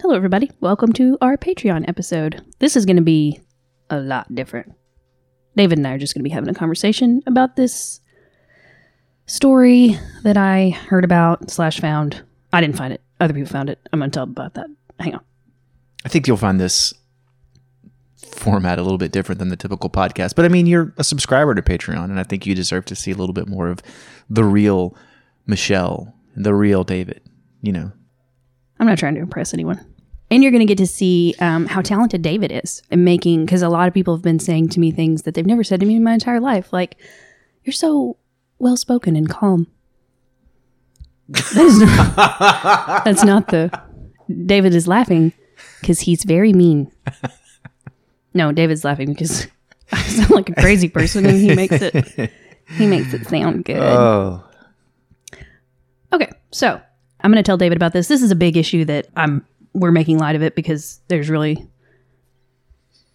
Hello, everybody. Welcome to our Patreon episode. This is going to be a lot different. David and I are just going to be having a conversation about this story that I heard about slash found. I didn't find it. Other people found it. I'm going to tell about that. Hang on. I think you'll find this format a little bit different than the typical podcast. But I mean, you're a subscriber to Patreon, and I think you deserve to see a little bit more of the real Michelle, the real David. You know, I'm not trying to impress anyone. And you're going to get to see um, how talented David is in making, because a lot of people have been saying to me things that they've never said to me in my entire life. Like, you're so well spoken and calm. That is not, that's not the. David is laughing because he's very mean. No, David's laughing because I sound like a crazy person and he makes it he makes it sound good. oh, Okay, so I'm going to tell David about this. This is a big issue that I'm we're making light of it because there's really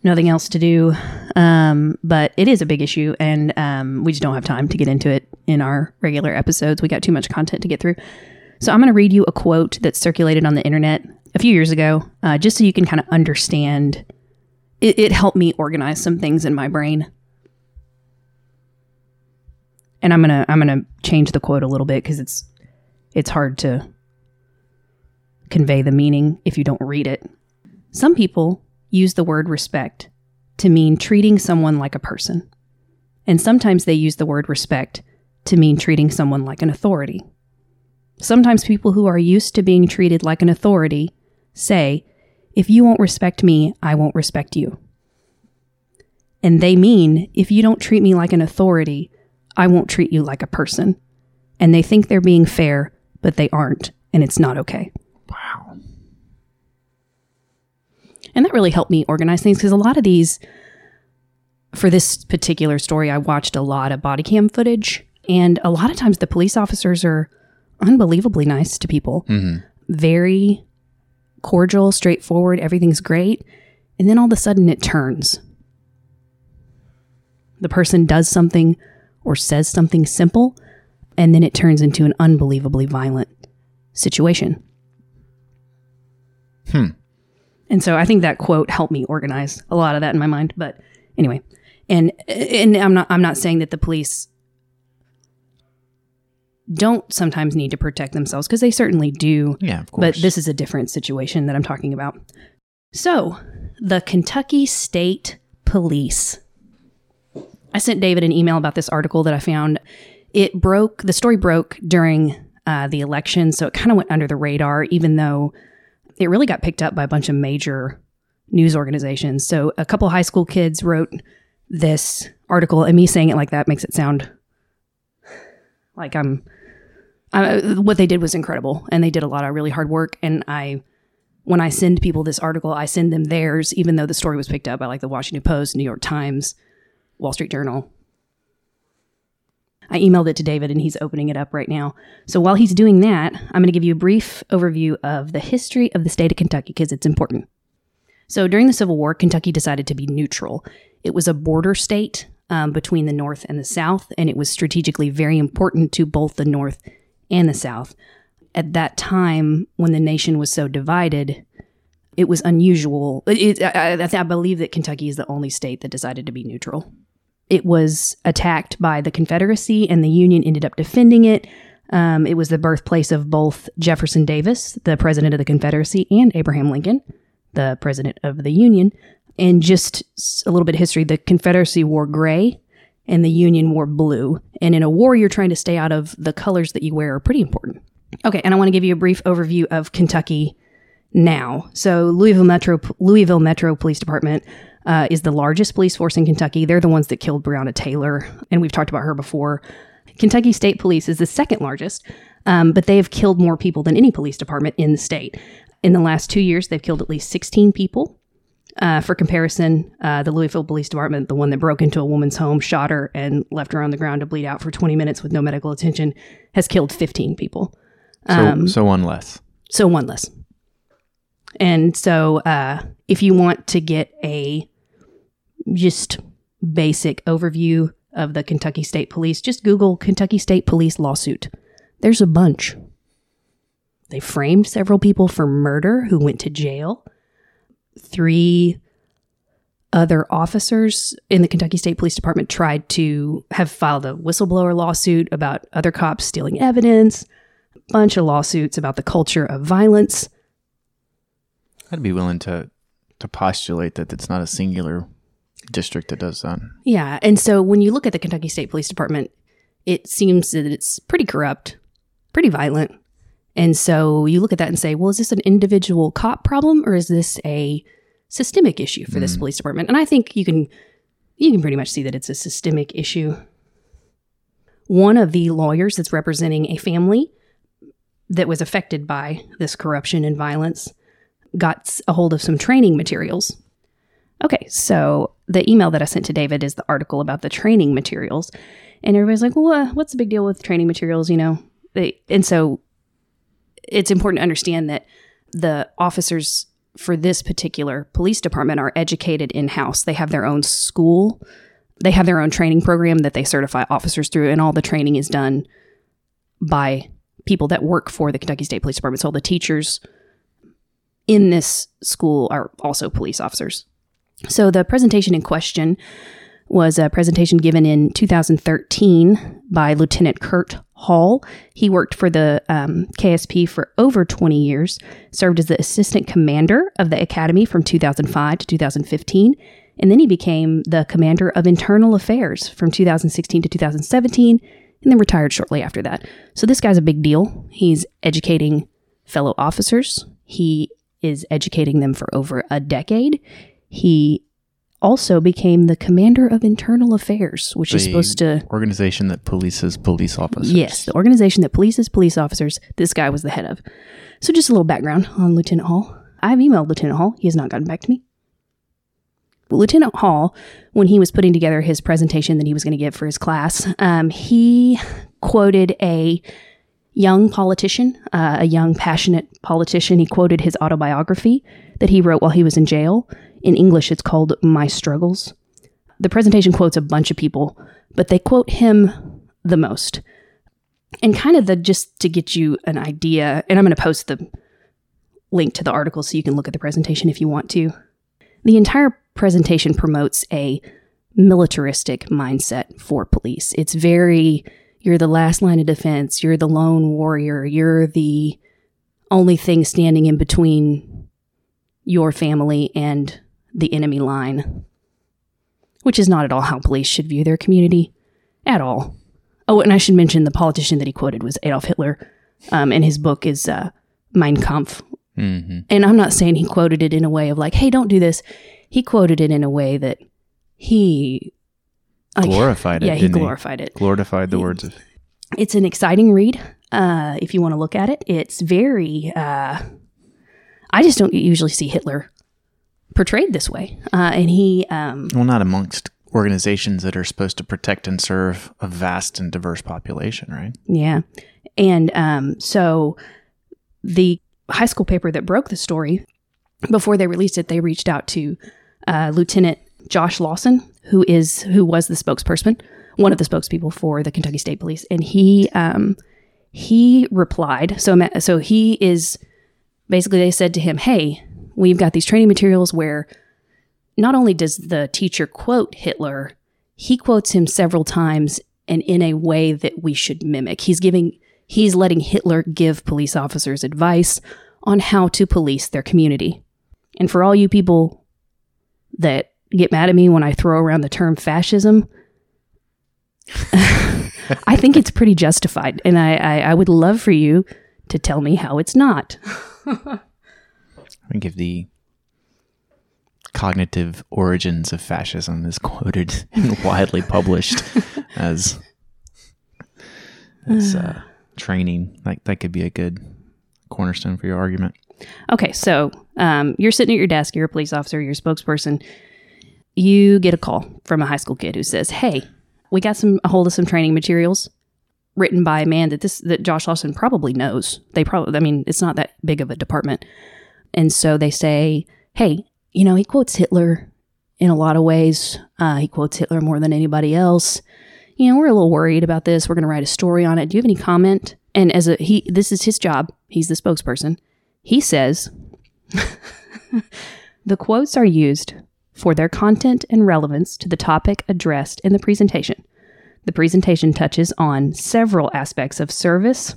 nothing else to do. Um, but it is a big issue, and um, we just don't have time to get into it in our regular episodes. We got too much content to get through. So I'm going to read you a quote that circulated on the internet a few years ago, uh, just so you can kind of understand. It, it helped me organize some things in my brain. And I'm gonna I'm gonna change the quote a little bit because it's it's hard to convey the meaning if you don't read it. Some people use the word respect to mean treating someone like a person. And sometimes they use the word respect to mean treating someone like an authority. Sometimes people who are used to being treated like an authority say, if you won't respect me, I won't respect you. And they mean, if you don't treat me like an authority, I won't treat you like a person. And they think they're being fair, but they aren't, and it's not okay. Wow. And that really helped me organize things because a lot of these, for this particular story, I watched a lot of body cam footage. And a lot of times the police officers are unbelievably nice to people, mm-hmm. very cordial, straightforward, everything's great. And then all of a sudden it turns. The person does something or says something simple, and then it turns into an unbelievably violent situation. Hmm. And so I think that quote helped me organize a lot of that in my mind. But anyway, and and I'm not I'm not saying that the police don't sometimes need to protect themselves because they certainly do. Yeah, of course. But this is a different situation that I'm talking about. So, the Kentucky State Police. I sent David an email about this article that I found. It broke, the story broke during uh, the election, so it kind of went under the radar, even though it really got picked up by a bunch of major news organizations. So, a couple high school kids wrote this article, and me saying it like that makes it sound like I'm. I, what they did was incredible, and they did a lot of really hard work. And I, when I send people this article, I send them theirs, even though the story was picked up by like the Washington Post, New York Times, Wall Street Journal. I emailed it to David, and he's opening it up right now. So while he's doing that, I'm going to give you a brief overview of the history of the state of Kentucky because it's important. So during the Civil War, Kentucky decided to be neutral. It was a border state um, between the North and the South, and it was strategically very important to both the North and the South. At that time, when the nation was so divided, it was unusual. It, I, I, I believe that Kentucky is the only state that decided to be neutral. It was attacked by the Confederacy, and the Union ended up defending it. Um, it was the birthplace of both Jefferson Davis, the president of the Confederacy, and Abraham Lincoln, the president of the Union. And just a little bit of history the Confederacy wore gray and the Union wore blue. And in a war, you're trying to stay out of the colors that you wear are pretty important. Okay, and I want to give you a brief overview of Kentucky now. So Louisville Metro Louisville Metro Police Department uh, is the largest police force in Kentucky. They're the ones that killed Breonna Taylor, and we've talked about her before. Kentucky State Police is the second largest, um, but they have killed more people than any police department in the state. In the last two years, they've killed at least 16 people. Uh, for comparison, uh, the Louisville Police Department, the one that broke into a woman's home, shot her, and left her on the ground to bleed out for 20 minutes with no medical attention, has killed 15 people. So, so one less. So one less. And so, uh, if you want to get a just basic overview of the Kentucky State Police, just Google Kentucky State Police lawsuit. There's a bunch. They framed several people for murder who went to jail. Three other officers in the Kentucky State Police Department tried to have filed a whistleblower lawsuit about other cops stealing evidence, a bunch of lawsuits about the culture of violence. I'd be willing to to postulate that it's not a singular district that does that. Yeah. And so when you look at the Kentucky State Police Department, it seems that it's pretty corrupt, pretty violent. And so you look at that and say, well, is this an individual cop problem or is this a systemic issue for this mm. police department? And I think you can you can pretty much see that it's a systemic issue. One of the lawyers that's representing a family that was affected by this corruption and violence got a hold of some training materials. Okay, so the email that I sent to David is the article about the training materials. And everybody's like, well, uh, what's the big deal with training materials? You know, they, and so it's important to understand that the officers for this particular police department are educated in house. They have their own school, they have their own training program that they certify officers through, and all the training is done by people that work for the Kentucky State Police Department. So all the teachers in this school are also police officers. So the presentation in question was a presentation given in 2013 by Lieutenant Kurt Hall. He worked for the um, KSP for over 20 years, served as the assistant commander of the academy from 2005 to 2015, and then he became the commander of internal affairs from 2016 to 2017, and then retired shortly after that. So this guy's a big deal. He's educating fellow officers. He is educating them for over a decade. He also became the commander of internal affairs, which is supposed to organization that polices police officers. Yes, the organization that polices police officers, this guy was the head of. So, just a little background on Lieutenant Hall. I've emailed Lieutenant Hall. He has not gotten back to me. Lieutenant Hall, when he was putting together his presentation that he was going to give for his class, um, he quoted a young politician, uh, a young, passionate politician. He quoted his autobiography that he wrote while he was in jail. In English, it's called My Struggles. The presentation quotes a bunch of people, but they quote him the most. And kind of the just to get you an idea, and I'm going to post the link to the article so you can look at the presentation if you want to. The entire presentation promotes a militaristic mindset for police. It's very, you're the last line of defense, you're the lone warrior, you're the only thing standing in between your family and the enemy line, which is not at all how police should view their community at all. Oh, and I should mention the politician that he quoted was Adolf Hitler, um, and his book is uh, Mein Kampf. hmm And I'm not saying he quoted it in a way of like, "Hey, don't do this." He quoted it in a way that he like, Glorified it. Yeah, he glorified it. Glorified the words of. It's an exciting read. Uh, if you want to look at it, it's very. Uh, I just don't usually see Hitler portrayed this way, uh, and he. Um, Well, not amongst organizations that are supposed to protect and serve a vast and diverse population, right? Yeah. And um, so the high school paper that broke the story, before they released it, they reached out to uh, Lieutenant Josh Lawson, who is who was the spokesperson, one of the spokespeople for the Kentucky State Police, and he um, he replied. So so he is basically they said to him, "Hey, we've got these training materials where not only does the teacher quote Hitler, he quotes him several times and in a way that we should mimic. He's giving he's letting Hitler give police officers advice on how to police their community. And for all you people that get mad at me when I throw around the term fascism, I think it's pretty justified. And I, I, I would love for you to tell me how it's not. I think if the cognitive origins of fascism is quoted and widely published as as uh, training, like that could be a good cornerstone for your argument. Okay, so um, you're sitting at your desk, you're a police officer, you're a spokesperson. You get a call from a high school kid who says, "Hey, we got some a hold of some training materials written by a man that this that Josh Lawson probably knows. They probably, I mean, it's not that big of a department." And so they say, "Hey, you know, he quotes Hitler in a lot of ways. Uh, he quotes Hitler more than anybody else. You know, we're a little worried about this. We're going to write a story on it. Do you have any comment?" and as a he this is his job he's the spokesperson he says the quotes are used for their content and relevance to the topic addressed in the presentation the presentation touches on several aspects of service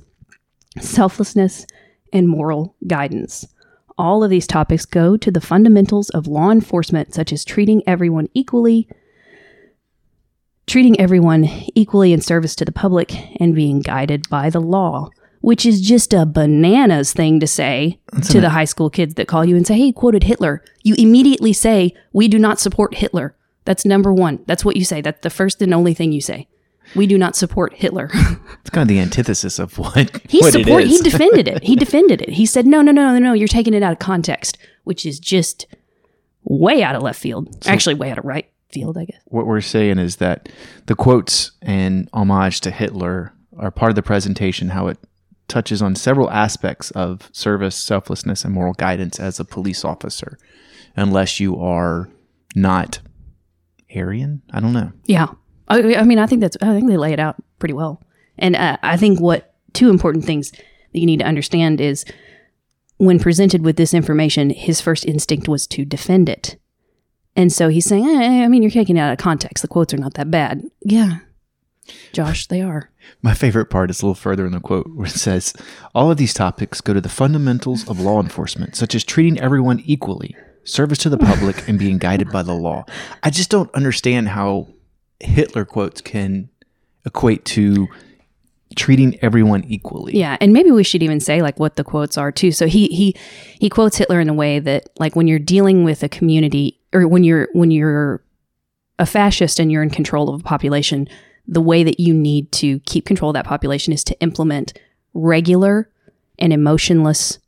selflessness and moral guidance all of these topics go to the fundamentals of law enforcement such as treating everyone equally treating everyone equally in service to the public and being guided by the law, which is just a bananas thing to say to the high school kids that call you and say, Hey, quoted Hitler. You immediately say, We do not support Hitler. That's number one. That's what you say. That's the first and only thing you say. We do not support Hitler. It's kind of the antithesis of what, he what support he defended it. He defended it. He said, No, no, no, no, no, you're taking it out of context, which is just way out of left field. Actually way out of right field, I guess. what we're saying is that the quotes and homage to Hitler are part of the presentation, how it touches on several aspects of service, selflessness, and moral guidance as a police officer, unless you are not Aryan. I don't know. Yeah. I, I mean, I think that's, I think they lay it out pretty well. And uh, I think what two important things that you need to understand is when presented with this information, his first instinct was to defend it. And so he's saying, eh, I mean, you're taking it out of context. The quotes are not that bad. Yeah. Josh, they are. My favorite part is a little further in the quote where it says, All of these topics go to the fundamentals of law enforcement, such as treating everyone equally, service to the public, and being guided by the law. I just don't understand how Hitler quotes can equate to treating everyone equally. Yeah, and maybe we should even say like what the quotes are too. So he he he quotes Hitler in a way that like when you're dealing with a community or when you're when you're a fascist and you're in control of a population, the way that you need to keep control of that population is to implement regular and emotionless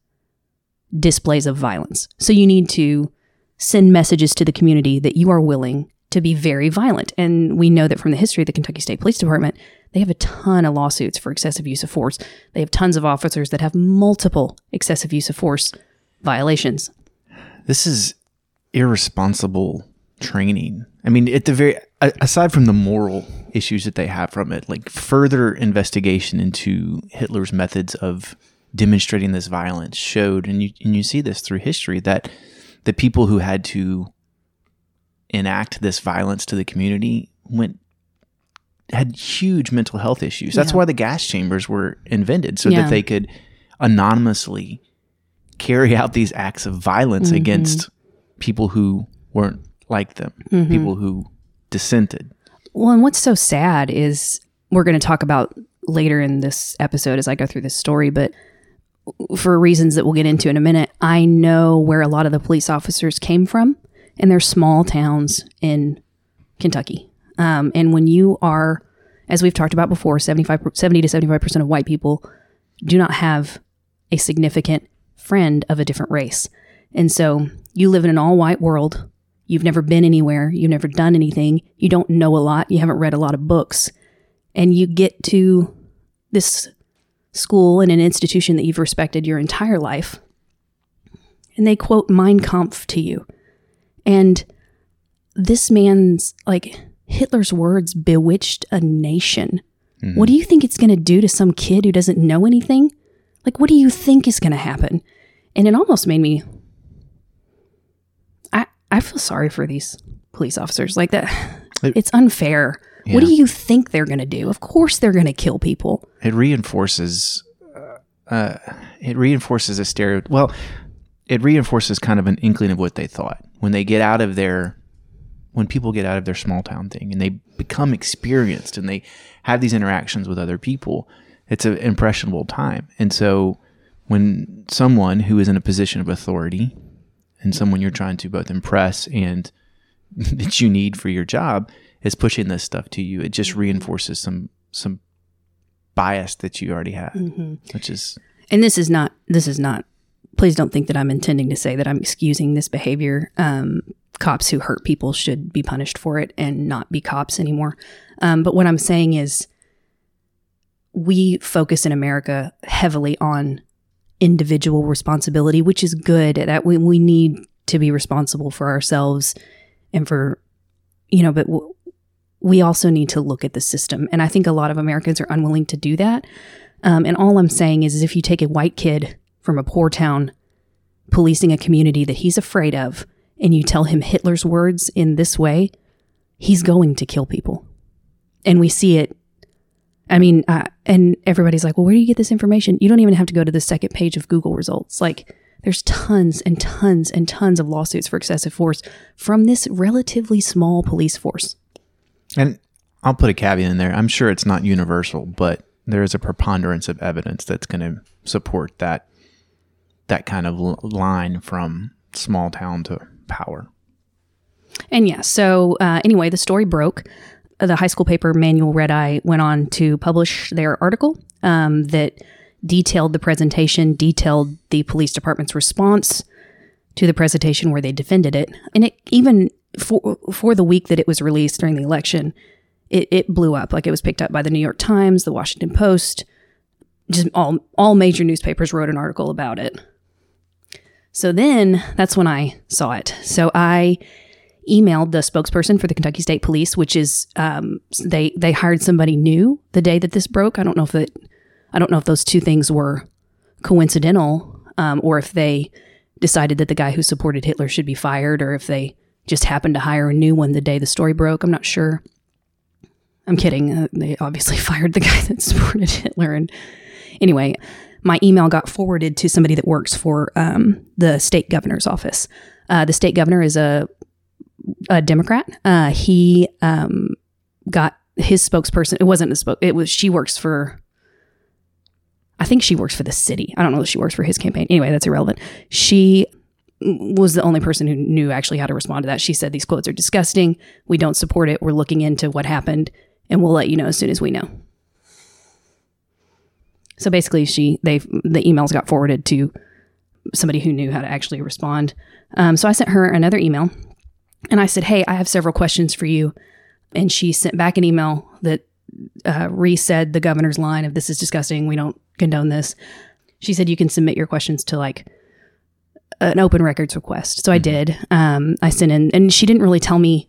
displays of violence. So you need to send messages to the community that you are willing to be very violent. And we know that from the history of the Kentucky State Police Department, they have a ton of lawsuits for excessive use of force. They have tons of officers that have multiple excessive use of force violations. This is irresponsible training. I mean, at the very aside from the moral issues that they have from it, like further investigation into Hitler's methods of demonstrating this violence showed, and you and you see this through history that the people who had to enact this violence to the community went had huge mental health issues. That's Yeah. why the gas chambers were invented so Yeah. that they could anonymously carry out these acts of violence Mm-hmm. against people who weren't like them, Mm-hmm. people who dissented. Well, and what's so sad is we're going to talk about later in this episode as I go through this story, but for reasons that we'll get into in a minute, I know where a lot of the police officers came from, and they're small towns in Kentucky. Um, and when you are, as we've talked about before, 75, 70 to 75% of white people do not have a significant friend of a different race. And so you live in an all white world. You've never been anywhere. You've never done anything. You don't know a lot. You haven't read a lot of books. And you get to this school and an institution that you've respected your entire life. And they quote Mein Kampf to you. And this man's, like, Hitler's words bewitched a nation. What do you think it's going to do to some kid who doesn't know anything? Like, what do you think is going to happen? And it almost made me. I I feel sorry for these police officers. Like that, It- it's unfair. What do you think they're going to do? Of course, they're going to kill people. It reinforces uh, uh, it reinforces a stereotype. well, it reinforces kind of an inkling of what they thought. When they get out of their when people get out of their small town thing and they become experienced and they have these interactions with other people, it's an impressionable time. And so when someone who is in a position of authority and someone you're trying to both impress and that you need for your job is pushing this stuff to you, it just mm-hmm. reinforces some some bias that you already have, mm-hmm. which is And this is not. This is not. Please don't think that I'm intending to say that I'm excusing this behavior. Um, cops who hurt people should be punished for it and not be cops anymore. Um, but what I'm saying is, we focus in America heavily on individual responsibility, which is good. That we we need to be responsible for ourselves and for, you know, but. W- we also need to look at the system. And I think a lot of Americans are unwilling to do that. Um, and all I'm saying is, is if you take a white kid from a poor town policing a community that he's afraid of and you tell him Hitler's words in this way, he's going to kill people. And we see it. I mean, uh, and everybody's like, well, where do you get this information? You don't even have to go to the second page of Google results. Like, there's tons and tons and tons of lawsuits for excessive force from this relatively small police force. And I'll put a caveat in there. I'm sure it's not universal, but there is a preponderance of evidence that's going to support that that kind of l- line from small town to power. And yeah, so uh, anyway, the story broke. The high school paper Manual Red Eye went on to publish their article um, that detailed the presentation, detailed the police department's response to the presentation where they defended it. And it even for for the week that it was released during the election, it, it blew up. Like it was picked up by the New York Times, the Washington Post, just all all major newspapers wrote an article about it. So then that's when I saw it. So I emailed the spokesperson for the Kentucky State Police, which is um, they they hired somebody new the day that this broke. I don't know if it I don't know if those two things were coincidental um, or if they decided that the guy who supported Hitler should be fired or if they just happened to hire a new one the day the story broke. I'm not sure. I'm kidding. Uh, they obviously fired the guy that supported Hitler. And anyway, my email got forwarded to somebody that works for um, the state governor's office. Uh, the state governor is a, a Democrat. Uh, he um, got his spokesperson. It wasn't a spoke. It was she works for I think she works for the city. I don't know if she works for his campaign. Anyway, that's irrelevant. She was the only person who knew actually how to respond to that. She said these quotes are disgusting. We don't support it. We're looking into what happened and we'll let you know as soon as we know. So basically she they the emails got forwarded to somebody who knew how to actually respond. Um, so I sent her another email and I said, "Hey, I have several questions for you." And she sent back an email that uh, re-said the governor's line of "This is disgusting. We don't condone this." She said you can submit your questions to like an open records request. So I did. Um, I sent in, and she didn't really tell me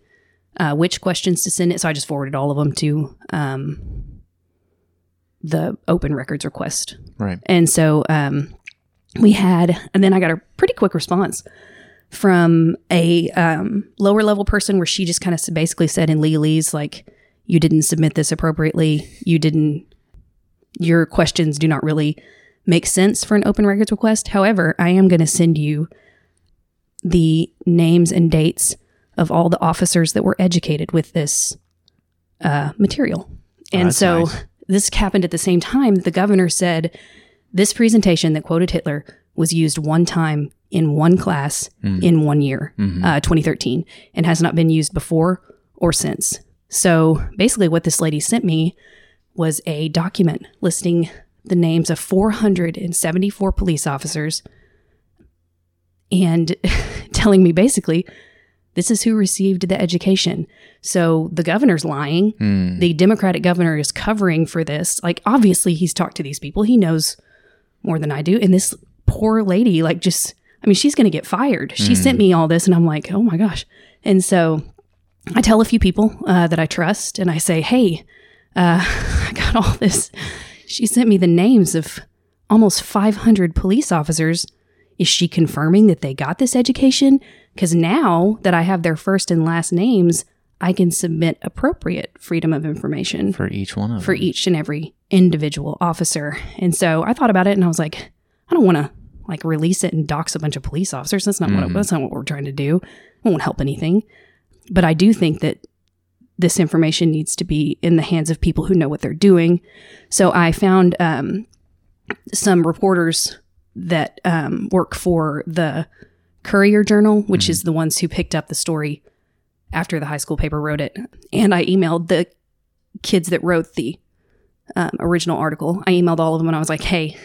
uh, which questions to send it. So I just forwarded all of them to um, the open records request. Right. And so um, we had, and then I got a pretty quick response from a um, lower level person where she just kind of basically said in legalese, like, you didn't submit this appropriately. You didn't, your questions do not really make sense for an open records request. However, I am going to send you the names and dates of all the officers that were educated with this uh, material. And that's so nice. This happened at the same time that the governor said this presentation that quoted Hitler was used one time in one class in one year, uh, 2013, and has not been used before or since. So basically, what this lady sent me was a document listing the names of 474 police officers and telling me basically this is who received the education. So the governor's lying. The Democratic governor is covering for this. Like, obviously, he's talked to these people. He knows more than I do. And this poor lady, like, just, I mean, she's going to get fired. She sent me all this, and I'm like, oh my gosh. And so I tell a few people uh, that I trust, and I say, hey, uh, I got all this. She sent me the names of almost 500 police officers. Is she confirming that they got this education? Because now that I have their first and last names, I can submit appropriate freedom of information For each one of them. for them. each and every individual officer. And so I thought about it and I was like, I don't want to like release it and dox a bunch of police officers. That's not what that's not what we're trying to do. It won't help anything. But I do think that this information needs to be in the hands of people who know what they're doing. So I found um, some reporters that um, work for the Courier Journal, which is the ones who picked up the story after the high school paper wrote it. And I emailed the kids that wrote the um, original article. I emailed all of them and I was like, hey,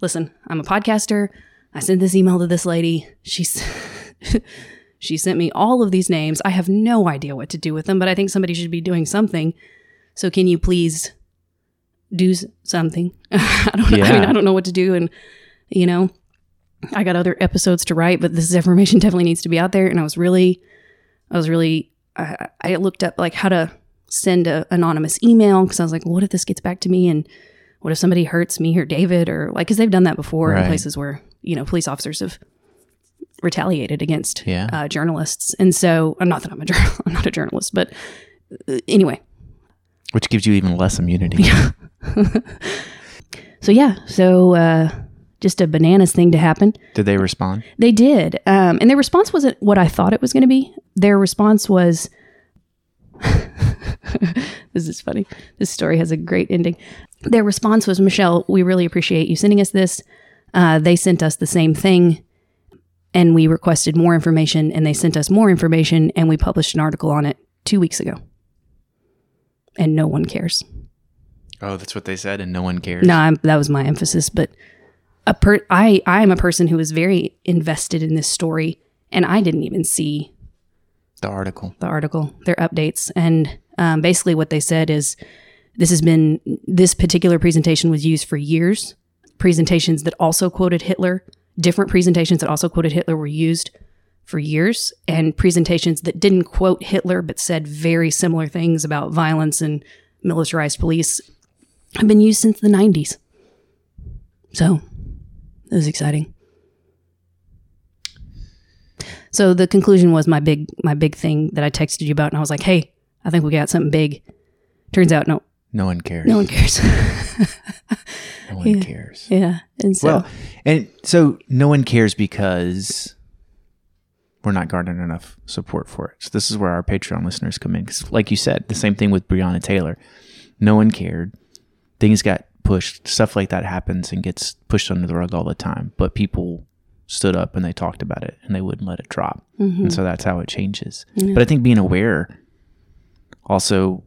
listen, I'm a podcaster. I sent this email to this lady. She's. She sent me all of these names. I have no idea what to do with them, but I think somebody should be doing something. So can you please do something? I don't know. I mean, I don't know what to do. And, you know, I got other episodes to write, but this information definitely needs to be out there. And I was really, I was really, I, I looked up like how to send a anonymous email because I was like, what if this gets back to me and what if somebody hurts me or David or like, because they've done that before Right. in places where, you know, police officers have retaliated against Yeah. uh, journalists. And so, uh, not that I'm a journal, I'm not a journalist, but uh, anyway. Which gives you even less immunity. So yeah, so uh, just a bananas thing to happen. Did they respond? They did. Um, and their response wasn't what I thought it was going to be. Their response was this is funny. This story has a great ending. Their response was Michelle, we really appreciate you sending us this. Uh, they sent us the same thing and we requested more information and they sent us more information and we published an article on it two weeks ago. And no one cares. Oh, that's what they said, and no one cares. No, I'm, that was my emphasis. But a per, I, I am a person who is very invested in this story, and I didn't even see The article. the article, their updates, and um, basically what they said is this has been this particular presentation was used for years. Presentations that also quoted Hitler, different presentations that also quoted Hitler were used for years, and presentations that didn't quote Hitler but said very similar things about violence and militarized police have been used since the 90s. So, it was exciting. So the conclusion was my big my big thing that I texted you about, and I was like, "Hey, I think we got something big." Turns out, no, No one cares. no one cares. No one cares. yeah, and so Well, and so no one cares because we're not garnering enough support for it. So this is where our Patreon listeners come in. Because, like you said, the same thing with Breonna Taylor. No one cared. Things got pushed. Stuff like that happens and gets pushed under the rug all the time. But people stood up and they talked about it and they wouldn't let it drop. And mm-hmm. so that's how it changes. But I think being aware also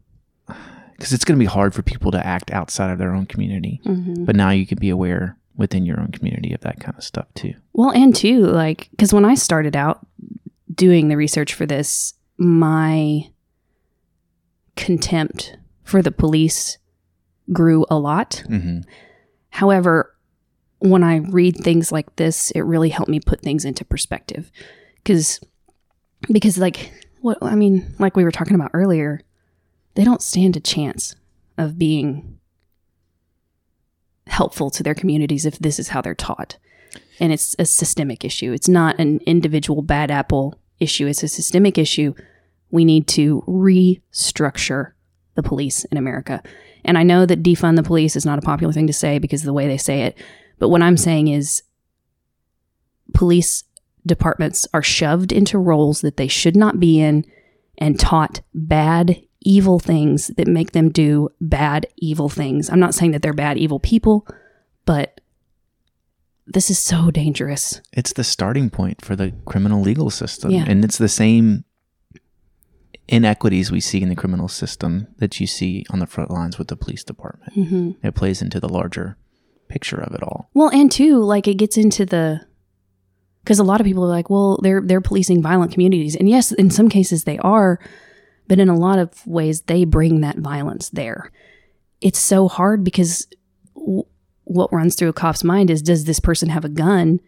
because it's going to be hard for people to act outside of their own community. Mm-hmm. But now you can be aware within your own community of that kind of stuff too. Well, and too, like, because when I started out doing the research for this, my contempt for the police grew a lot. hmm However, when I read things like this, it really helped me put things into perspective. Because, because like, what I mean, like we were talking about earlier, they don't stand a chance of being helpful to their communities if this is how they're taught. And it's a systemic issue. It's not an individual bad apple issue. It's a systemic issue. We need to restructure the police in America. And I know that defund the police is not a popular thing to say because of the way they say it. But what I'm saying is police departments are shoved into roles that they should not be in and taught bad, evil things that make them do bad, evil things. I'm not saying that they're bad, evil people, but this is so dangerous. It's the starting point for the criminal legal system. Yeah. And it's the same inequities we see in the criminal system that you see on the front lines with the police department. Mm-hmm. It plays into the larger picture of it all. Well, and too, like it gets into the because a lot of people are like, well, they're they're policing violent communities, and yes, in some cases they are, but in a lot of ways they bring that violence there. It's so hard because w- what runs through a cop's mind is, does this person have a gun?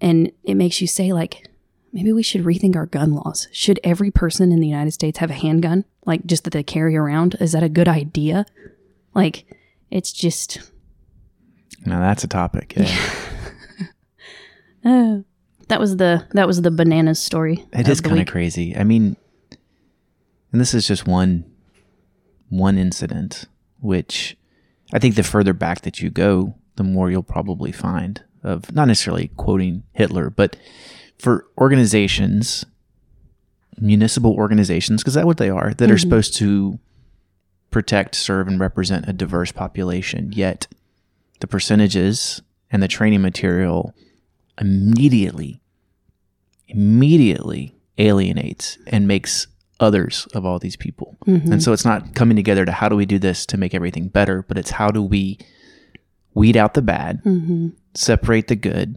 And it makes you say, like, maybe we should rethink our gun laws. Should every person in the United States have a handgun, like just that they carry around? Is that a good idea? Like, it's just Now that's a topic. Yeah. Oh, that was the that was the bananas story. It is kind of crazy. I mean, and this is just one one incident, which I think the further back that you go, the more you'll probably find of not necessarily quoting Hitler, but for organizations, municipal organizations, because that's what they are, that are mm-hmm. supposed to protect, serve, and represent a diverse population. Yet the percentages and the training material immediately immediately alienates and makes others of all these people. Mm-hmm. And so it's not coming together to how do we do this to make everything better, but it's how do we weed out the bad, mm-hmm. Separate the good,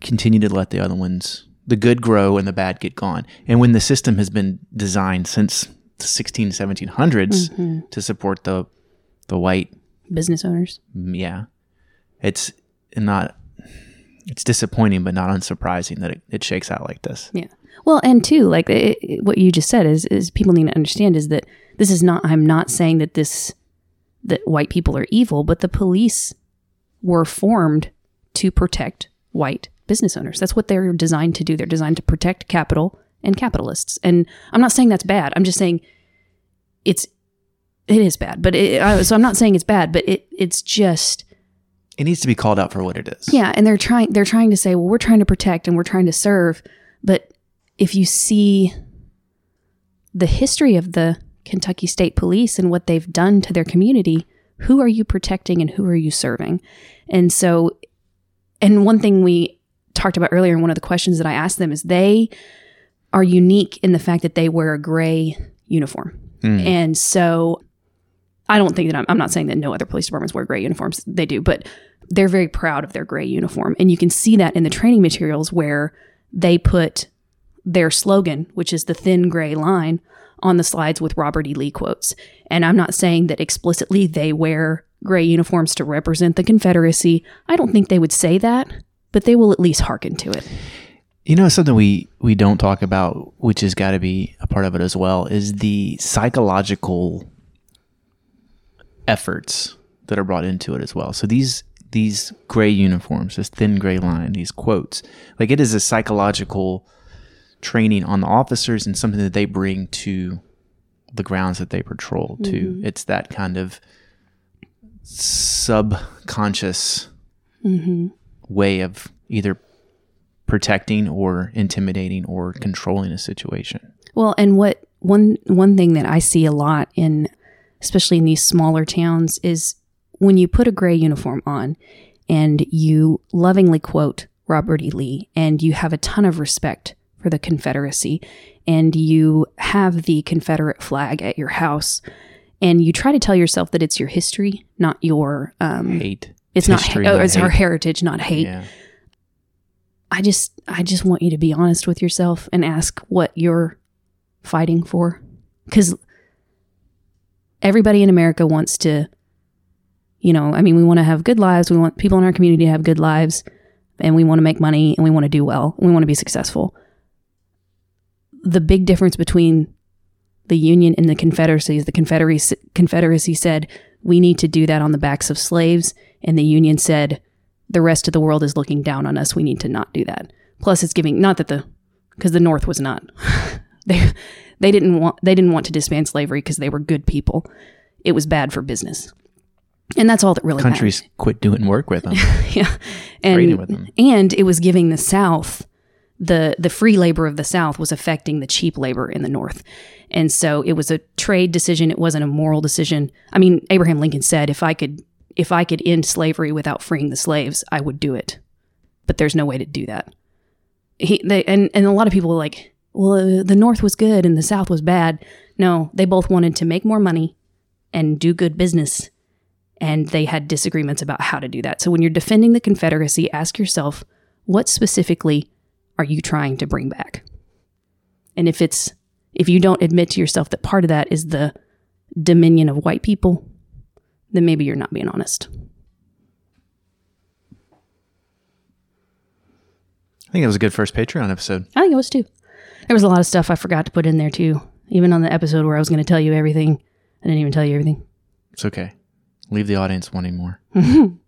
continue to let the other ones, the good grow and the bad get gone. And when the system has been designed since the 16, 1700s to support the the white business owners. Mm, yeah it's not it's disappointing but not unsurprising that it, it shakes out like this Yeah. Well, and two, like it, it- what you just said is is people need to understand is that this is not. I'm not saying that this that white people are evil, but the police were formed to protect white business owners. That's what they're designed to do. They're designed to protect capital and capitalists. And I'm not saying that's bad. I'm just saying it's it is bad. But it, I, so I'm not saying it's bad, but it it's just It needs to be called out for what it is. yeah. And they're trying they're trying to say, well, we're trying to protect and we're trying to serve. But if you see the history of the Kentucky State Police and what they've done to their community, who are you protecting and who are you serving? And so, and one thing we talked about earlier, and one of the questions that I asked them is they are unique in the fact that they wear a gray uniform. Mm. And so I don't think that I'm, I'm not saying that no other police departments wear gray uniforms. They do, but they're very proud of their gray uniform. And you can see that in the training materials where they put their slogan, which is the thin gray line, on the slides with Robert E. Lee quotes. And I'm not saying that explicitly they wear gray uniforms to represent the Confederacy. I don't think they would say that, but they will at least hearken to it. You know, something we we don't talk about, which has got to be a part of it as well, is the psychological efforts that are brought into it as well. So these these gray uniforms, this thin gray line, these quotes, like it is a psychological training on the officers and something that they bring to the grounds that they patrol to. Mm-hmm. It's that kind of subconscious mm-hmm. way of either protecting or intimidating or controlling a situation. Well, and what one one thing that I see a lot in especially in these smaller towns is when you put a gray uniform on and you lovingly quote Robert E. Lee and you have a ton of respect for the Confederacy and you have the Confederate flag at your house and you try to tell yourself that it's your history, not your um Hate. it's not oh, not it's our heritage, not hate. Yeah. I just I just want you to be honest with yourself and ask what you're fighting for cuz everybody in America wants to you know, I mean we want to have good lives, we want people in our community to have good lives and we want to make money and we want to do well, and we want to be successful. The big difference between the Union and the Confederacy the Confederacy Confederacy said we need to do that on the backs of slaves and the Union said the rest of the world is looking down on us. We need to not do that. Plus, it's giving not that the because the North was not they they didn't want they didn't want to disband slavery because they were good people. It was bad for business, and that's all that really Countries quit doing work with them. yeah, and them. and it was giving the South the the free labor of the South was affecting the cheap labor in the North. And so it was a trade decision. It wasn't a moral decision. I mean, Abraham Lincoln said, if I could if I could end slavery without freeing the slaves, I would do it. But there's no way to do that. He they and, and a lot of people were like, well, the North was good and the South was bad. No, they both wanted to make more money and do good business. And they had disagreements about how to do that. So when you're defending the Confederacy, ask yourself, what specifically are you trying to bring back? And if it's if you don't admit to yourself that part of that is the dominion of white people, then maybe you're not being honest. I think it was a good first Patreon episode. I think it was too. There was a lot of stuff I forgot to put in there too. Even on the episode where I was going to tell you everything, I didn't even tell you everything. It's okay. Leave the audience wanting more.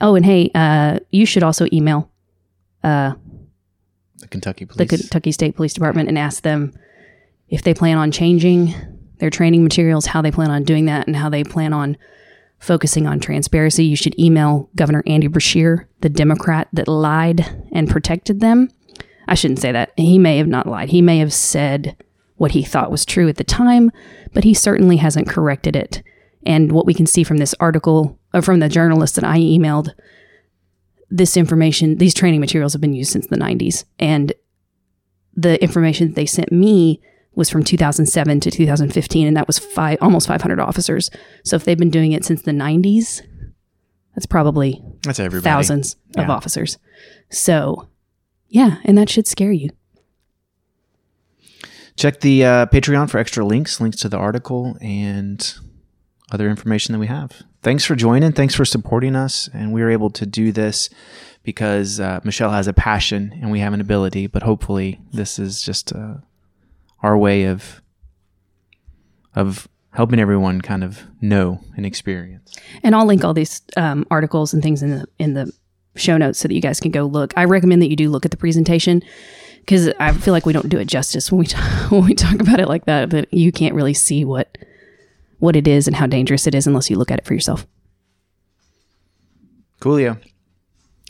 Oh, and hey, uh, you should also email uh, The Kentucky Police, the. Kentucky State Police Department and ask them if they plan on changing their training materials, how they plan on doing that, and how they plan on focusing on transparency. You should email Governor Andy Beshear, the Democrat that lied and protected them. I shouldn't say that. He may have not lied. He may have said what he thought was true at the time, but he certainly hasn't corrected it. And what we can see from this article, or from the journalist that I emailed, this information, these training materials have been used since the 90s. And the information they sent me was from 2007 to 2015, and that was five, almost 500 officers. So if they've been doing it since the 90s, that's probably That's everybody. thousands of officers. So, yeah, and that should scare you. Check the uh, Patreon for extra links, links to the article, and other information that we have. Thanks for joining. Thanks for supporting us. And we were able to do this because uh, Michelle has a passion and we have an ability, but hopefully this is just uh, our way of of helping everyone kind of know and experience. And I'll link all these um, articles and things in the in the show notes so that you guys can go look. I recommend that you do look at the presentation because I feel like we don't do it justice when we talk, when we talk about it like that. That you can't really see what what it is and how dangerous it is unless you look at it for yourself. Coolio.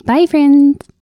Bye, friends.